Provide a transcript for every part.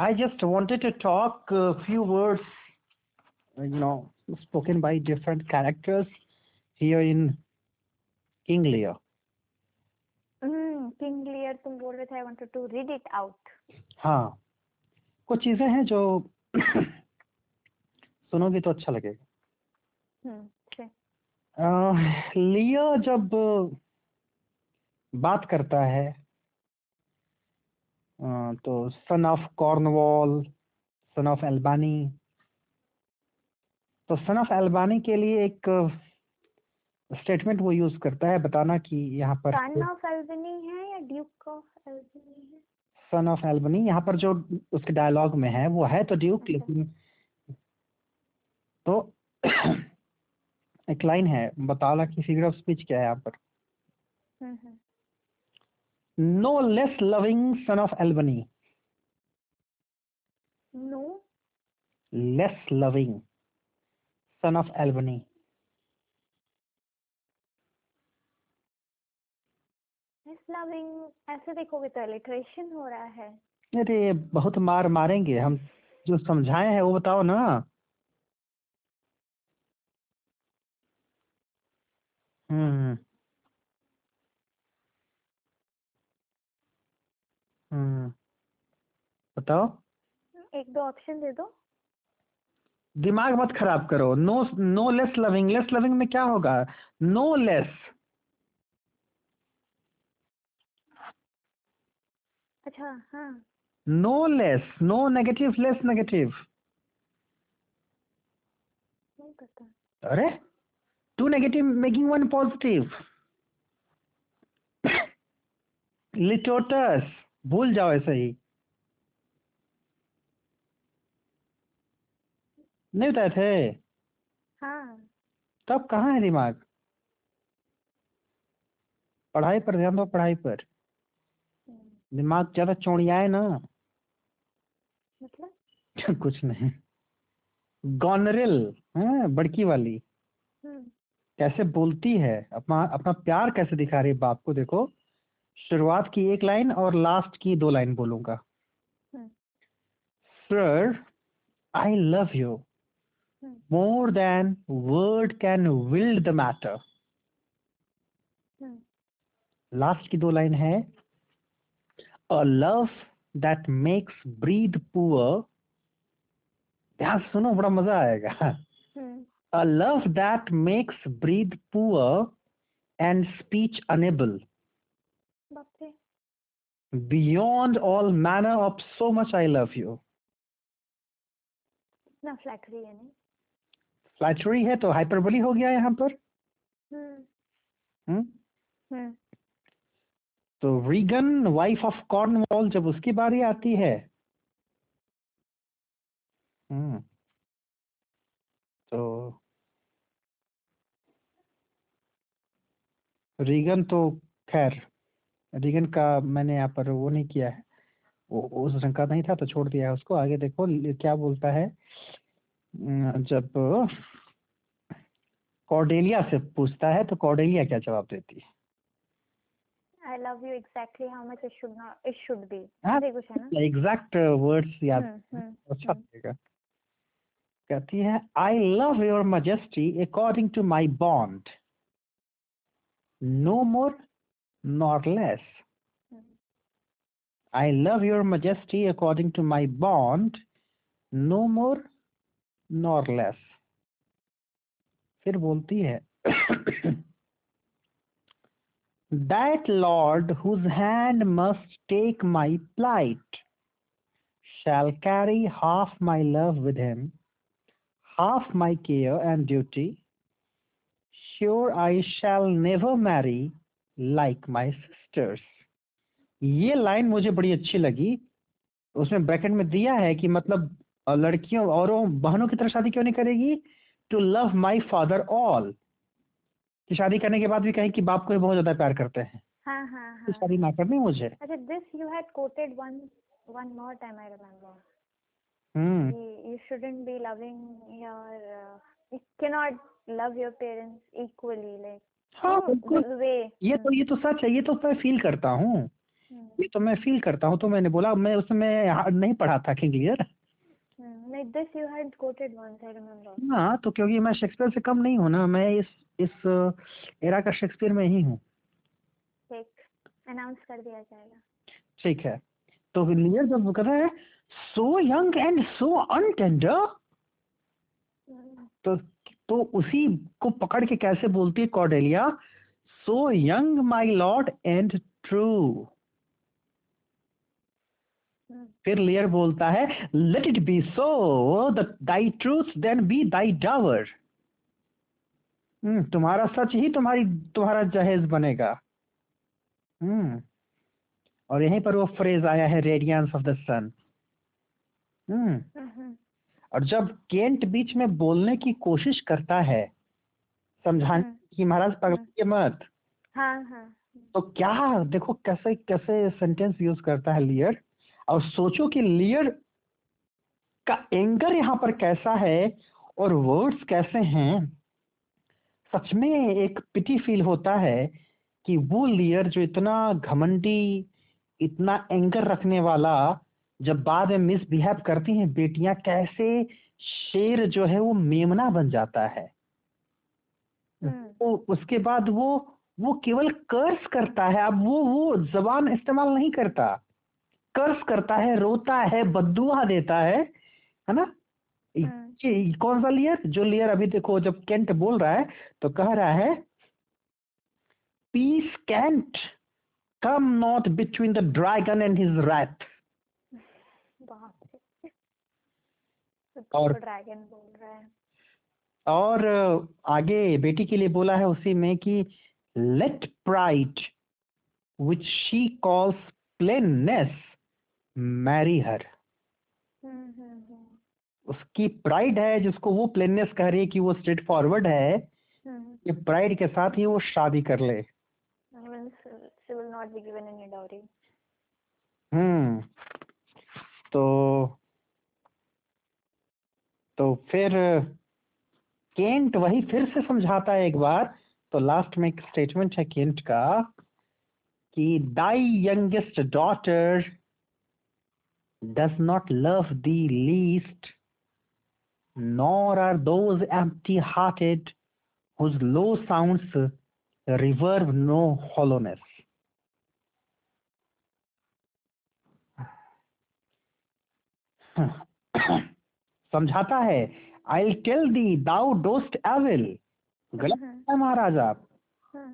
I just wanted to talk a few words, uh, you know, spoken by different characters here in King Lear. Hmm King Lear तुम बोल रहे थे I wanted to read it out हाँ कुछ चीजें हैं जो सुनोगे तो अच्छा लगेगा हम्म से अह, लियो जब बात करता है अह, तो son of Cornwall son of Albany तो सन ऑफ़ एल्बानी के लिए एक स्टेटमेंट वो यूज़ करता है बताना कि यहाँ पर सन ऑफ़ एल्बनी है या ड्यूक ऑफ़ एल्बनी है? सन ऑफ़ एल्बनी यहाँ पर जो उसके डायलॉग में है वो है तो ड्यूक अच्छा। लेकिन तो एक लाइन है बताला की फिगर ऑफ़ स्पीच क्या है यहाँ पर। Hmm hmm. No less loving son of Albany, no less loving son of Albany. इस लविंग ऐसे देखोगे तो लिटरेशन हो रहा है। अरे बहुत मार मारेंगे। हम जो समझाए हैं वो बताओ ना। हम्म। बताओ। एक दो ऑप्शन दे दो। दिमाग मत खराब करो। No no less loving less loving में क्या होगा? नो लेस अच्छा हाँ। No less no negative less negative अरे two negative making one positive litotes भूल जाओ ऐसे ही। नहीं बताए थे? हाँ। तब कहाँ है दिमाग? पढ़ाई पर ध्यान दो पढ़ाई पर। दिमाग ज़्यादा चौड़ियाए ना। मतलब? कुछ नहीं। गॉनरिल हाँ बड़की वाली। हम्म। कैसे बोलती है? अपना अपना प्यार कैसे दिखा रही है बाप को देखो। शुरुआत की एक लाइन और लास्ट की दो लाइन बोलूँगा। Sir I love you more than word can wield the matter last की दो लाइन है। A love that makes breath poor ध्यान सुनो बड़ा मज़ा आएगा। A love that makes breath poor and speech unable. Unable बाप रे। Beyond all manner of so much I love इतना फ्लैटरी है नहीं? फ्लैचरी है तो हाइपरबोली हो गया यहाँ पर। हम्म। हम्म? हम्म। तो रीगन वाइफ ऑफ़ कॉर्नवॉल जब उसकी बारी आती है। हम्म। तो रीगन तो खैर रीगन का मैंने यहाँ पर वो नहीं किया है। वो उस रंग का नहीं था तो छोड़ दिया है उसको। आगे देखो क्या बोलता है? जब कॉर्डेलिया से पूछता है तो कॉर्डेलिया क्या जवाब देती है? I love you exactly how much it should not it should be ऐसे कुछ ना? एग्जैक्ट वर्ड्स याद हम्म हम्म अच्छा हम्म, लगेगा। कहती है I love your majesty according to my bond no more Not less hmm, I love your majesty according to my bond no more nor less फिर बोलती है that lord whose hand must take my plight shall carry half my love with him, half my care and duty. Sure, I shall never marry like my sisters ये line मुझे बड़ी अच्छी लगी। उसमें bracket में दिया है कि मतलब लड़कियों औरों बहनों की तरह शादी क्यों नहीं करेगी? To love my father all कि शादी करने के बाद भी कहें कि बाप को बहुत ज़्यादा प्यार करते हैं। हाँ हाँ हाँ। शादी ना करनी मुझे। अच्छा this you had quoted one one more time I hmm. you shouldn't be loving your uh, you cannot love your parents equally like हाँ बिल्कुल। ये तो ये तो सच है ये तो मैं फील करता हूँ। हम्म, ये तो मैं फील करता हूँ तो मैंने बोला मैं उसमें हा- नहीं पढ़ा था किंग लियर हम्म, remember? हाँ तो क्योंकि मैं शेक्सपियर से कम नहीं हूँ ना मैं इस इस एरा का शेक्सपियर में ही हूँ। ठीक अनाउंस कर दिया जाएगा। ठीक है तो लियर जब कर रहा है सो यंग एंड सो अनटेंडर तो तो उसी को पकड़ के कैसे बोलती है Cordelia so young my lord and true फिर लियर बोलता है let it be so thy truth then be thy dower तुम्हारा सच ही तुम्हारी तुम्हारा जहेज बनेगा। हम्म और यहीं पर वो फ्रेज आया है radiance of the sun hmm, और जब केंट बीच में बोलने की कोशिश करता है समझाने हम्म, की महाराज पगड़िए मत। हाँ हाँ। तो क्या देखो कैसे कैसे सेंटेंस यूज़ करता है लियर और सोचो कि लियर का एंगर यहाँ पर कैसा है और वर्ड्स कैसे हैं। सच में एक पिटी फील होता है कि वो लियर जो इतना घमंडी इतना एंगर रखने वाला जब बाद में मिसबिहेव करती हैं बेटियाँ कैसे शेर जो है वो मेमना बन जाता है। हम्म, तो उसके बाद वो वो केवल कर्स करता है। अब वो वो जबान इस्तेमाल नहीं करता। कर्स करता है रोता है बदुआ देता है है ना? हम्म, ये कौन सा लेयर जो लेयर अभी देखो जब केंट बोल रहा है तो कह रहा है peace Kent come not between the dragon and his wrath बाप रे। खुद और- ड्रैगन बोल रहा है? और आगे बेटी के लिए बोला है उसी में कि let pride which she calls plainness marry her उसकी प्राइड है जिसको वो प्लेननेस कह रही है कि वो स्ट्रेट फॉरवर्ड है हम्म, कि प्राइड के साथ ही वो शादी कर ले। हम्म। तो तो फिर, केंट वही फिर से समझाता है एक बार। तो लास्ट में एक स्टेटमेंट है केंट का, कि thy youngest daughter does not love thee least nor are those empty hearted whose low sounds reverb no hollowness. समझाता है I tell the thou डोस्ट evil गलत हम्म, है महाराज। आप हम्म,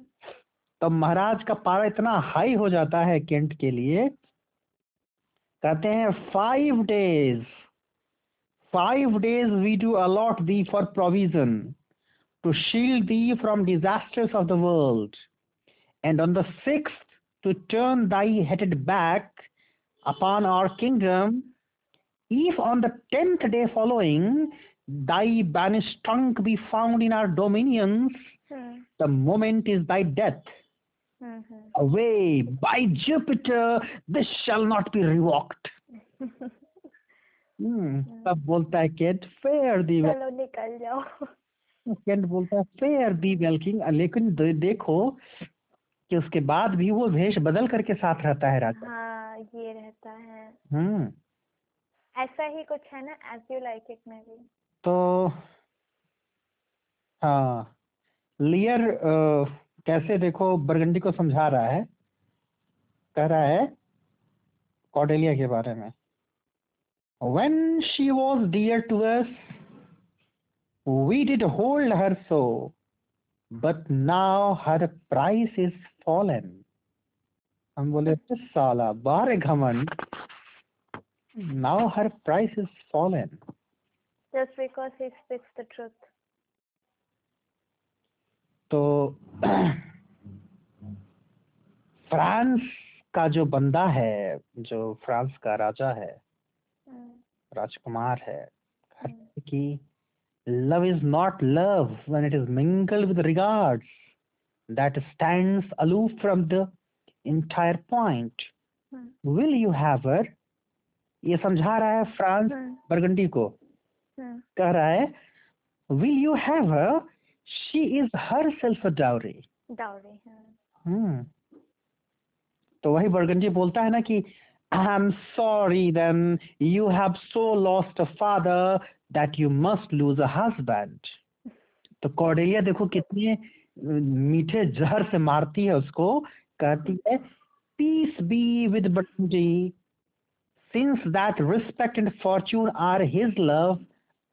तब महाराज का पारा इतना हाई हो जाता है केंट के लिए। कहते हैं five days five days we do allot thee for provision to shield thee from disasters of the world and on the six to turn thy hated back upon our kingdom if on the tenth day following thy banished trunk be found in our dominions, hmm, the moment is thy death. Hmm, hmm, Away, by Jupiter, this shall not be revoked. Hmm. तब बोलता है Kent fair दी चलो निकल जाओ Kent बोलता है fair दी well king लेकिन देखो कि उसके बाद भी वो भेष बदल करके साथ रहता है राजा हाँ ये रहता है हम्म ऐसा ही कुछ है ना एज यू लाइक इट में भी तो हाँ। लियर अ, कैसे देखो बरगंडी को समझा रहा है। कह रहा है कॉर्डेलिया के बारे में। When she was dear to us we did hold her so but now her price is fallen हम बोले "अरे साला बारे घमंड। Now her price is fallen just because he speaks the truth तो फ्रांस का जो बंदा है जो फ्रांस का राजा है हम्म, राजकुमार है हम्म, कि love is not love when it is mingled with regards that stands aloof from the entire point hmm, will you have her ये समझा रहा है फ्रांस हम्म, बरगंडी को। हम्म, कह रहा है will you have her? She is herself a dowry. Dowry हाँ, हम्म। तो वही बर्गंजी बोलता है ना कि I am sorry then you have so lost a father that you must lose a husband तो कॉर्डेलिया देखो कितने मीठे जहर से मारती है उसको। कहती है peace be with Burgundy since that respect and fortune are his love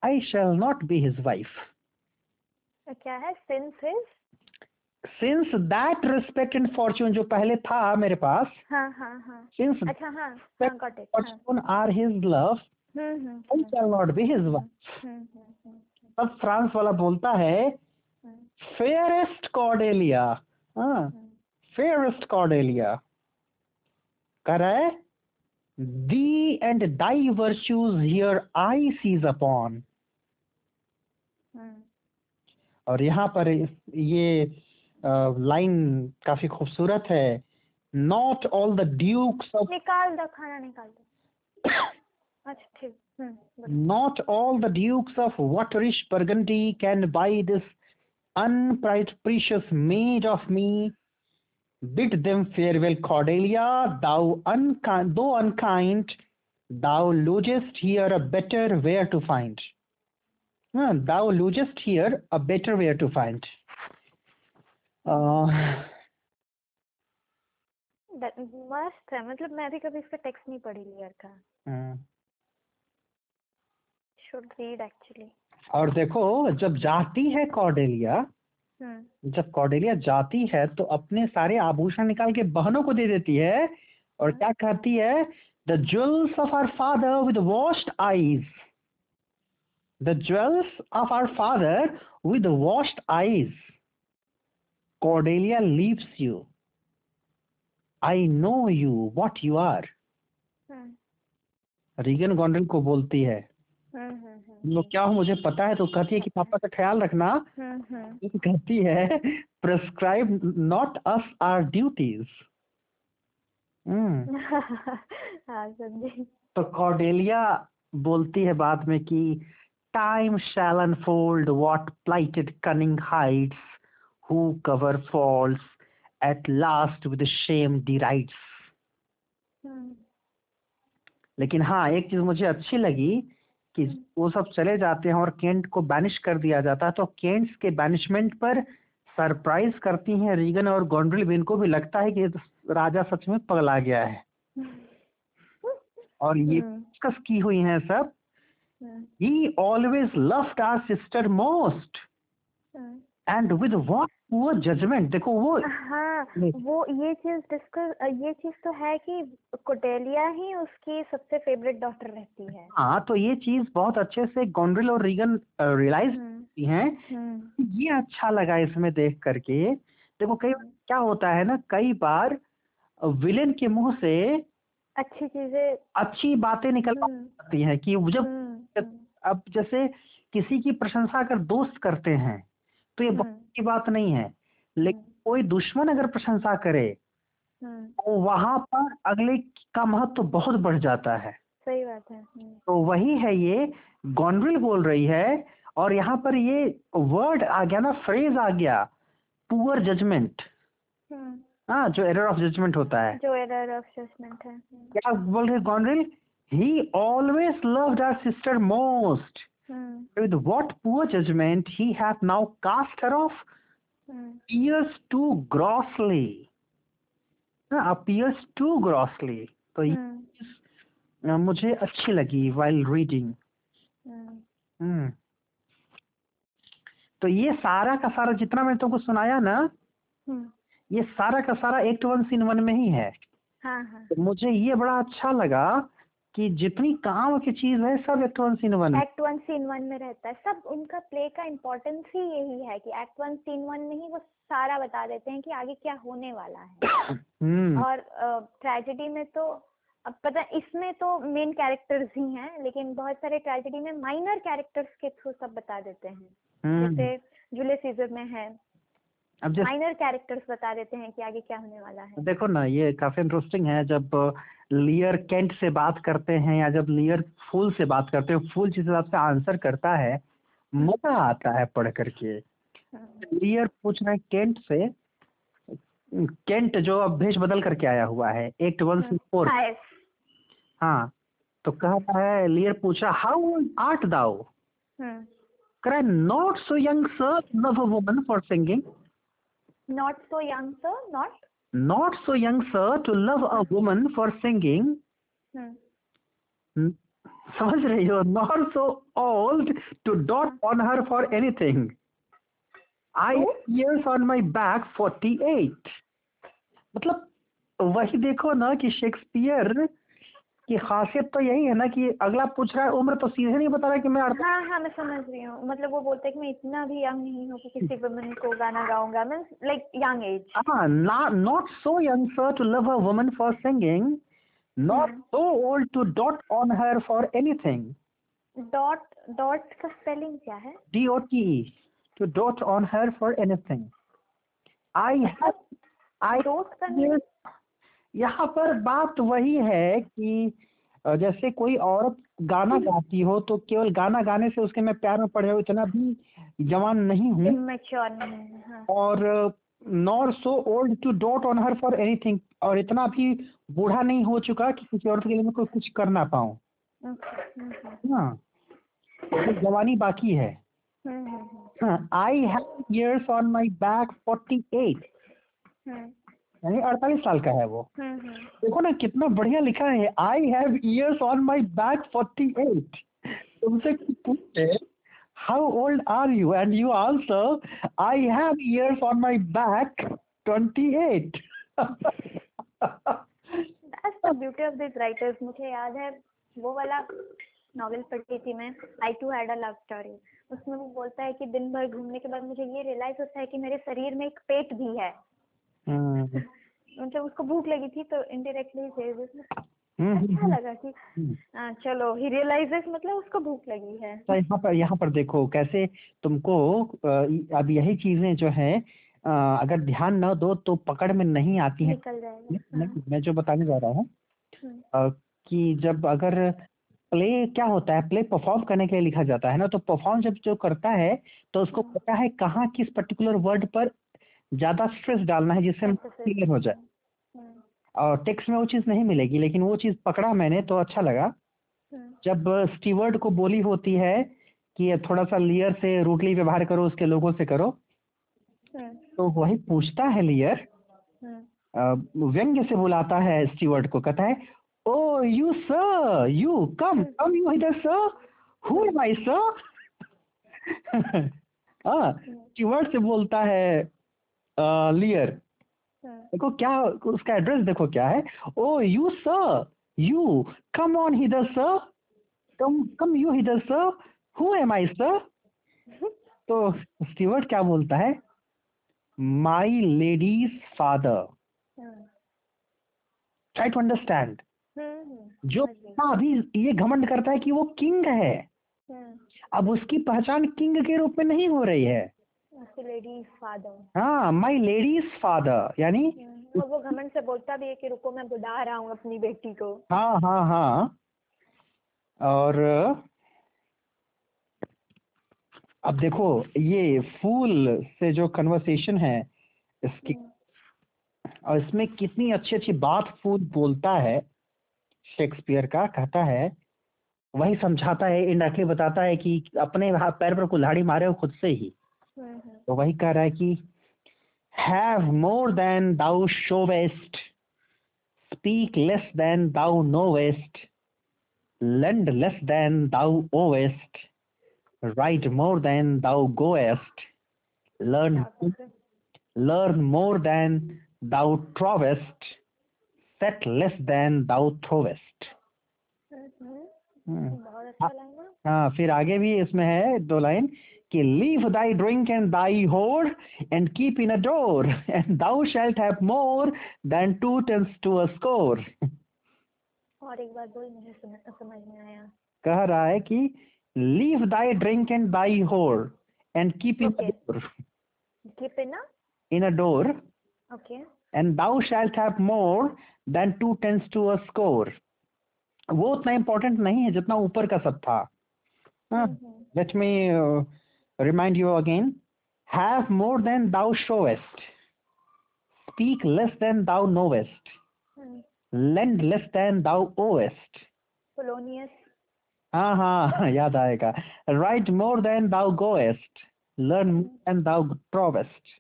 i shall not be his wife तो क्या है since his since that respect and fortune जो पहले था मेरे पास हाँ हाँ हाँ since अच्छा हाँ हाँ गॉट इट हाँ fortune are his love hmm hmm I shall not be his wife hmm hmm hmm तब फ्रांस वाला बोलता है हम्म, fairest Cordelia हाँ हम्म, fairest Cordelia कह रहा है thee and thy virtues here I seize upon हम्म, और यहाँ पर ये लाइन काफी खूबसूरत है not all the dukes of निकाल दो खाना निकाल दो अच्छा ठीक हम्म बोलो। Not all the dukes of Waterish Burgundy can buy this unprice precious maid of me. Bid them farewell, Cordelia, thou unkind, though unkind, thou losest here a better where to find. हाँ, thou losest here a better where to find. Uh, That- मस्त है मतलब मैं भी कभी इसका text नहीं पढ़ी लियर का हम्म, शुड रीड एक्चुअली और देखो जब जाती है कॉर्डेलिया हम्म जब कॉर्डेलिया जाती है तो अपने सारे आभूषण निकाल के बहनों को दे देती है और क्या कहती है? The jewels of our father with washed eyes the jewels of our father with washed eyes Cordelia leaves you I know you what you are Regan Goneril को बोलती है हम्म हम्म हम्म लोग क्या हो मुझे पता है तो कहती है कि पापा का ख्याल रखना। कहती है prescribe not us our duties hmm. हाँ समझी। तो कॉर्डेलिया बोलती है बाद में कि time shall unfold what plighted cunning hides who cover faults at last with shame derides hmm लेकिन हाँ एक चीज़ मुझे अच्छी लगी कि वो सब चले जाते हैं और केंट को बैनिश कर दिया जाता है तो केंट्स के बैनिशमेंट पर सरप्राइज़ करती हैं रीगन और गॉन्ड्रिल भी। इनको भी लगता है कि राजा सच में पगला गया है। और ये हम्म, डिस्कस की हुई हैं सब हम्म, he always loved our sister most hmm. And with what वो जजमेंट देखो वो हाँ वो ये चीज़ डिस्कस ये चीज़ तो है कि कोटेलिया ही उसकी सबसे फेवरेट डॉटर रहती है। हाँ तो ये चीज़ बहुत अच्छे से गॉन्ड्रिल और रीगन रियलाइज़ हम्म, की हैं हम्म, ये अच्छा लगा इसमें देख करके। देखो कई बार क्या होता है ना कई बार विलेन के मुँह से अच्छी चीज़ें अच्छी बातें निकल हम्म, आती हैं कि जब हम्म, हम्म, अब जैसे किसी की प्रशंसा अगर दोस्त करते हैं तो ये बहुत हम्म, की बात नहीं है। लेकिन कोई दुश्मन अगर प्रशंसा करे हम्म, तो वहाँ पर अगले का महत्व तो बहुत बढ़ जाता है। सही बात है। हम्म, तो वही है ये गॉन्ड्रिल बोल रही है और यहाँ पर ये वर्ड आ गया ना फ्रेज आ गया पुअर जजमेंट हम्म, हाँ जो एरर ऑफ़ जजमेंट होता है। जो एरर ऑफ़ जजमेंट है। हम्म, क्या बोल रहे Goneril he always loved our sister most hmm, with what poor judgment he hath now cast her off hmm, appears too grossly हाँ, appears too grossly तो हम्म, चीज़, अ, मुझे अच्छी लगी while reading हम्म, हम्म तो ये सारा का सारा जितना मैंने तुमको सुनाया ना हम्म, ये सारा का सारा एक्ट वन सीन वन में ही है हाँ हाँ तो मुझे ये बड़ा अच्छा लगा कि जितनी काम की चीज़ है सब act one scene one act one scene one में रहता है। सब उनका प्ले का इम्पोर्टेंस ही यही है कि एक्ट वन सीन वन में ही वो सारा बता देते हैं कि आगे क्या होने वाला है। हम्म। और ट्रेजेडी में तो अब पता इसमें तो मेन कैरेक्टर्स ही हैं लेकिन बहुत सारे ट्रेजेडी में माइनर कैरेक्टर्स के थ्रू सब बता देते हैं। हम्म। जैसे जूलियस सीजर में है अब जैसे माइनर कैरेक्टर्स बता देते हैं कि आगे क्या होने वाला है। देखो ना ये काफ़ी इंटरेस्टिंग है जब लियर कैंट से बात करते हैं या जब लियर फूल से बात करते हैं फूल जिस हिसाब से आंसर करता है मज़ा आता है पढ़ करके। लियर पूछ रहे हैं केंट से केंट जो अब भेष बदल करके आया हुआ है एक्ट वन से फोर हाँ yes. हाँ तो कहता है लियर पूछा हाउ आर्ट दाओ करे not so young sir love a woman for singing not so young sir not? Not so young sir to love a woman for singing hmm समझ रही हो? Not so old to dote on her for anything I years on my back forty eight मतलब वही देखो ना कि Shakespeare की खासियत तो यही है ना कि अगला पूछ रहा है उम्र तो सीधे नहीं बता रहा कि मैं अड़ता हाँ हाँ मैं समझ रही हूँ मतलब वो बोलते हैं कि मैं इतना भी यंग नहीं हूँ कि किसी वुमन को गाना गाऊँगा means like young age not so young, sir, to love a woman for singing, not Hmm. so old to dot on her for anything. Dote dote का स्पेलिंग क्या है D O T E, to dot on her for anything. I have, I dote यहाँ पर बात वही है कि जैसे कोई औरत गाना गाती हो तो केवल गाना गाने से उसके मैं प्यार में पड़े हो इतना भी जवान नहीं हूँ। है हाँ। और nor so old to dote on her for anything और इतना भी बूढ़ा नहीं हो चुका कि किसी औरत के लिए मैं कोई कुछ कर ना पाऊँ। Okay. हम्म, हम्म, हाँ तो जवानी बाकी है। Hmm, hmm, hmm, I have years on my back forty eight hmm, यानी अड़तालीस साल का है वो। हम्म, हम्म। देखो ना कितना बढ़िया लिखा है। I have years on my back forty eight तुमसे पूछे how old are you and you answer I have years on my back twenty eight That's the beauty of these writers. मुझे याद है वो वाला नॉवेल पढ़ती थी मैं I too had a love story उसमें वो बोलता है कि दिन भर घूमने के बाद मुझे ये रियलाइज़ होता है कि मेरे शरीर में एक पेट भी है। मतलब उसको भूख लगी थी तो इनडायरेक्टली अच्छा लगा कि हाँ, चलो ही रियलाइजेस मतलब उसको भूख लगी है। तो यहाँ पर यहाँ पर देखो कैसे तुमको अब यही चीज़ें जो है अगर ध्यान न दो तो पकड़ में नहीं आती है। जाएगा मैं, मैं जो बताने जा रहा हूँ हम्म, कि जब अगर प्ले क्या होता है प्ले परफॉर्म करने के लिए लिखा जाता है ना तो परफॉर्म जब जो करता है तो उसको हम्म। पता है कहाँ किस पर्टिकुलर वर्ड पर ज़्यादा स्ट्रेस डालना है जिससे emphasis, क्लियर हो जाए। हम्म, और टेक्स्ट में वो चीज़ नहीं मिलेगी लेकिन वो चीज़ पकड़ा मैंने तो अच्छा लगा। हम्म, जब स्टीवर्ड को बोली होती है कि थोड़ा सा लियर से रूटली व्यवहार करो उसके लोगों से करो हम्म, तो वही पूछता है लियर व्यंग्य से बुलाता है स्टीवर्ड को कहता है O you sir you come come you इधर sir who am I sir steward से बोलता है लियर हम्म, देखो क्या उसका एड्रेस देखो क्या है। O you sir you come on hither sir come come you hither sir who am I sir तो स्टीवर्ड क्या बोलता है? My lady's father try to understand जो हाँ, अभी ये घमंड करता है कि वो किंग है। हम्म, अब उसकी पहचान किंग के रूप में नहीं हो रही है। हाँ माई लेडीज़ फादर यानी और वो घमंड से बोलता भी है कि रुको मैं बुला रहा हूँ अपनी बेटी को। हाँ हाँ हाँ। और अब देखो ये फूल से जो कन्वर्सेशन है इसकी हम्म, और इसमें कितनी अच्छी अच्छी बात फूल बोलता है शेक्सपियर का कहता है वही समझाता है इनडायरेक्टली बताता है कि अपने पैर पर कुल्हाड़ी मारे हो खुद से ही। हम्म, हम्म, तो वही कह रहा है कि have more than thou showest speak less than thou knowest lend less than thou owest ride more than thou goest learn learn more than thou trowest set less than thou throwest हाँ फिर आगे भी इसमें है दो line. कि leave thy drink and thy whore and keep in a door and thou shalt have more than two tens to a score और एक बार बोल मुझे समझ में आया। कह रहा है कि leave drink and keep in Okay. Door. Keep in in a door. Okay and thou shalt have more than two tens to a score वो उतना इम्पोर्टेंट नहीं है जितना ऊपर का सब था। हाँ let me remind you again have more than thou showest speak less than thou knowest. Hmm, Lend less than thou owest. Polonius हाँ हाँ याद आएगा Write more than thou goest. Learn more than thou trovest.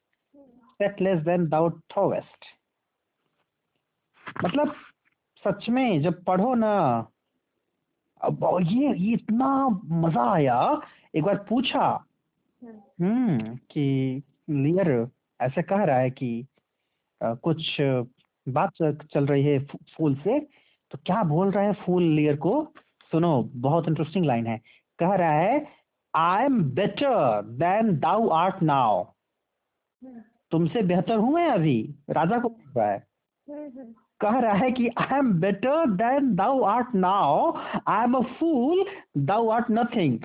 Set less than thou throwest. मतलब सच में जब पढ़ो ना अब ये ये इतना मज़ा आया एक बार पूछा हम्म, कि लियर ऐसे कह रहा है कि अ, कुछ बात चल रही है फू- फूल से तो क्या बोल रहा है फूल लियर को? सुनो बहुत इंटरेस्टिंग लाइन है। कह रहा है I am better than thou art now तुमसे बेहतर हूँ मैं अभी? राजा को बोल रहा है। हम्म, हम्म, कह रहा है कि I am better than thou art now I am a fool thou art nothing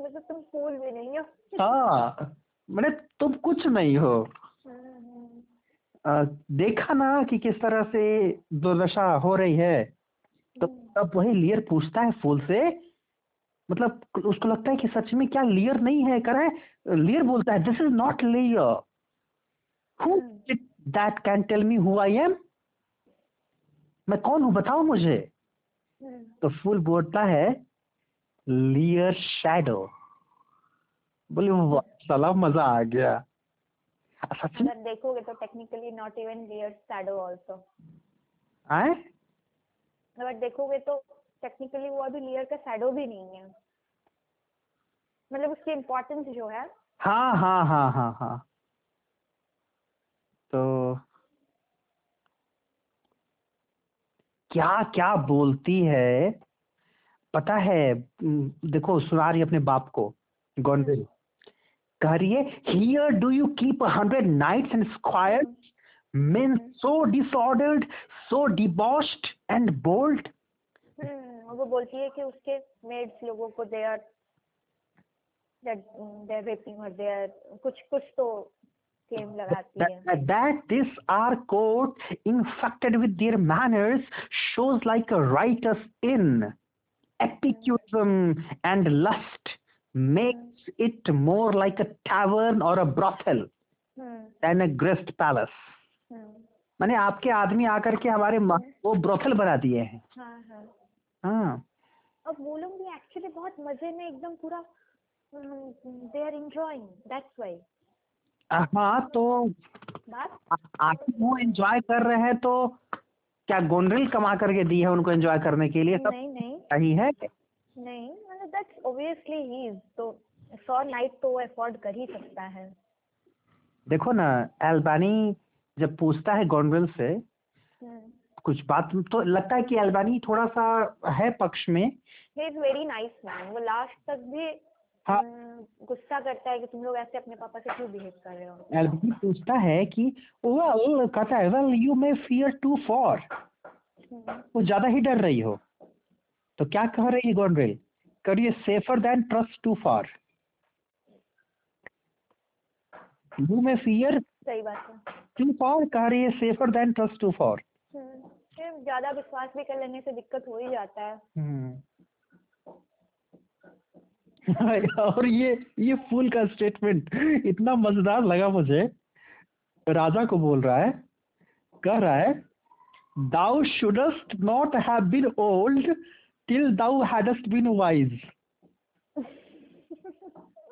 मतलब तुम फूल भी नहीं हो। हाँ मैंने तुम कुछ नहीं हो। हम्म, हम्म, देखा ना कि किस तरह से दुर्दशा हो रही है तो हम्म, तब वही लियर पूछता है फूल से मतलब उसको लगता है कि सच में क्या लियर नहीं है कर लियर बोलता है this is not Lear who hmm. That can tell me who I am मैं कौन हूँ बताओ मुझे। हम्म, तो फूल बोलता है लियर शैडो बोले वाह साला मज़ा आ गया। सच में? देखोगे तो technically not even Lear shadow also आए? अगर देखोगे तो टेक्निकली वो अभी लेयर का शैडो भी नहीं है। मतलब उसकी इम्पोर्टेंस जो है। हाँ हाँ हाँ हाँ हाँ। तो क्या क्या बोलती है? पता है देखो सुना रही अपने बाप को गोंडवेल कह रही है here do you keep hundred knights and squire men so disordered so debauched and bold वो बोलती है कि उसके मेड्स लोगों को they are they are raping और दे आर कुछ कुछ तो क्लेम लगाती है। That this our court infected with their manners shows like riotous inn epicurism and lust makes it more like a tavern or a brothel hmm, than a grist palace. Hmm, माने आपके आदमी आकर के हमारे वो brothel बना दिए हैं। हाँ हाँ। हाँ। और वो लोग भी एक्चुअली बहुत मज़े में एकदम पूरा they are enjoying that's why हाँ तो बात? आ- आके वो एंजॉय कर रहे हैं तो क्या गोंडरिल कमा करके दी है उनको एंजॉय करने के लिए? सब नहीं नहीं। सही है नहीं मतलब दैट्स ऑब्वियसली ही इज़ तो सौ नाइट तो वो अफोर्ड कर ही सकता है। देखो ना एल्बानी जब पूछता है गोंडरिल से हम्म। कुछ बात तो लगता है कि एल्बानी थोड़ा सा है पक्ष में। He is very nice man वो लास्ट तक भी हाँ। हम्म, गुस्सा करता है कि तुम लोग ऐसे अपने पापा से क्यों बिहेव कर रहे हो? एल्बानी पूछता है कि वेल कहता है well you may fear too far वो ज़्यादा ही डर रही हो। तो क्या कह रही है गोंडरिल करिए safer than trust too far you may fear सही बात है। टू फॉर कह रही है safer than trust too far hmm, ज़्यादा विश्वास भी कर लेने से दिक्कत हो ही जाता है। और ये ये फूल का स्टेटमेंट इतना मज़ेदार लगा मुझे। राजा को बोल रहा है कह रहा है thou shouldst not have been old till thou hadst been wise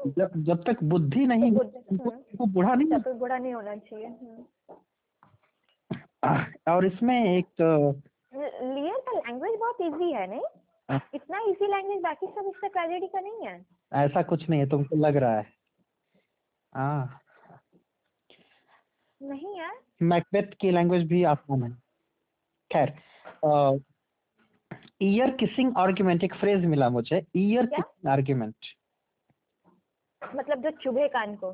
जब जब तक बुद्धि नहीं तुमको हम्म। नहीं तब तक बुरा नहीं होना चाहिए हम्म। और इसमें एक लियर का लैंग्वेज बहुत इजी है नहीं? हाँ। इतना इजी लैंग्वेज बाकी सब इससे ट्रेजेडी का नहीं है? ऐसा कुछ नहीं है तुमको लग रहा है। हाँ नहीं है मैकबेथ की लैंग्वेज भी आसान है खैर ईयर किसिंग आर्ग्यूमेंट एक फ्रेज मिला मुझे ईयर किसिंग आर्ग्यूमेंट मतलब जो चुभे कान को।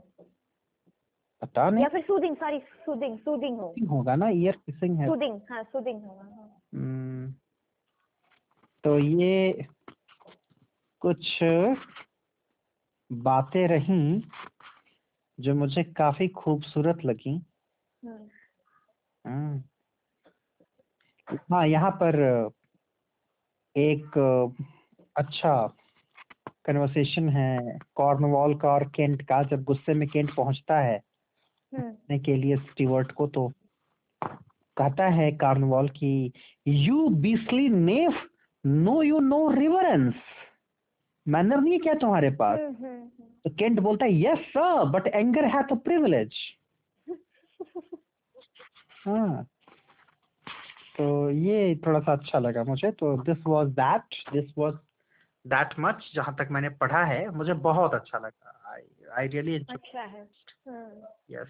पता नहीं। या फिर सूदिंग सॉरी सूदिंग सूदिंग हो। होगा ना ईयर किसिंग है। सूदिंग हाँ सूदिंग होगा हाँ। हम्म, तो ये कुछ बातें रहीं जो मुझे काफ़ी खूबसूरत लगी। हम्म, हम्म। हाँ यहाँ पर एक अच्छा कन्वर्सेशन है। कॉर्नवॉल का और केंट का जब गुस्से में केंट पहुँचता है हम्म। करने के लिए स्टीवर्ट को तो कहता है कार्नवॉल की you beastly knave know you no reverence manner नहीं है क्या तुम्हारे पास? हम्म हम्म। तो केंट बोलता है यस सर बट एंगर है अ प्रिविलेज हाँ। तो ये थोड़ा सा अच्छा लगा मुझे। तो this was that this was that much जहाँ तक मैंने पढ़ा है मुझे बहुत अच्छा लगा। आई आई रियली अच्छा है। यस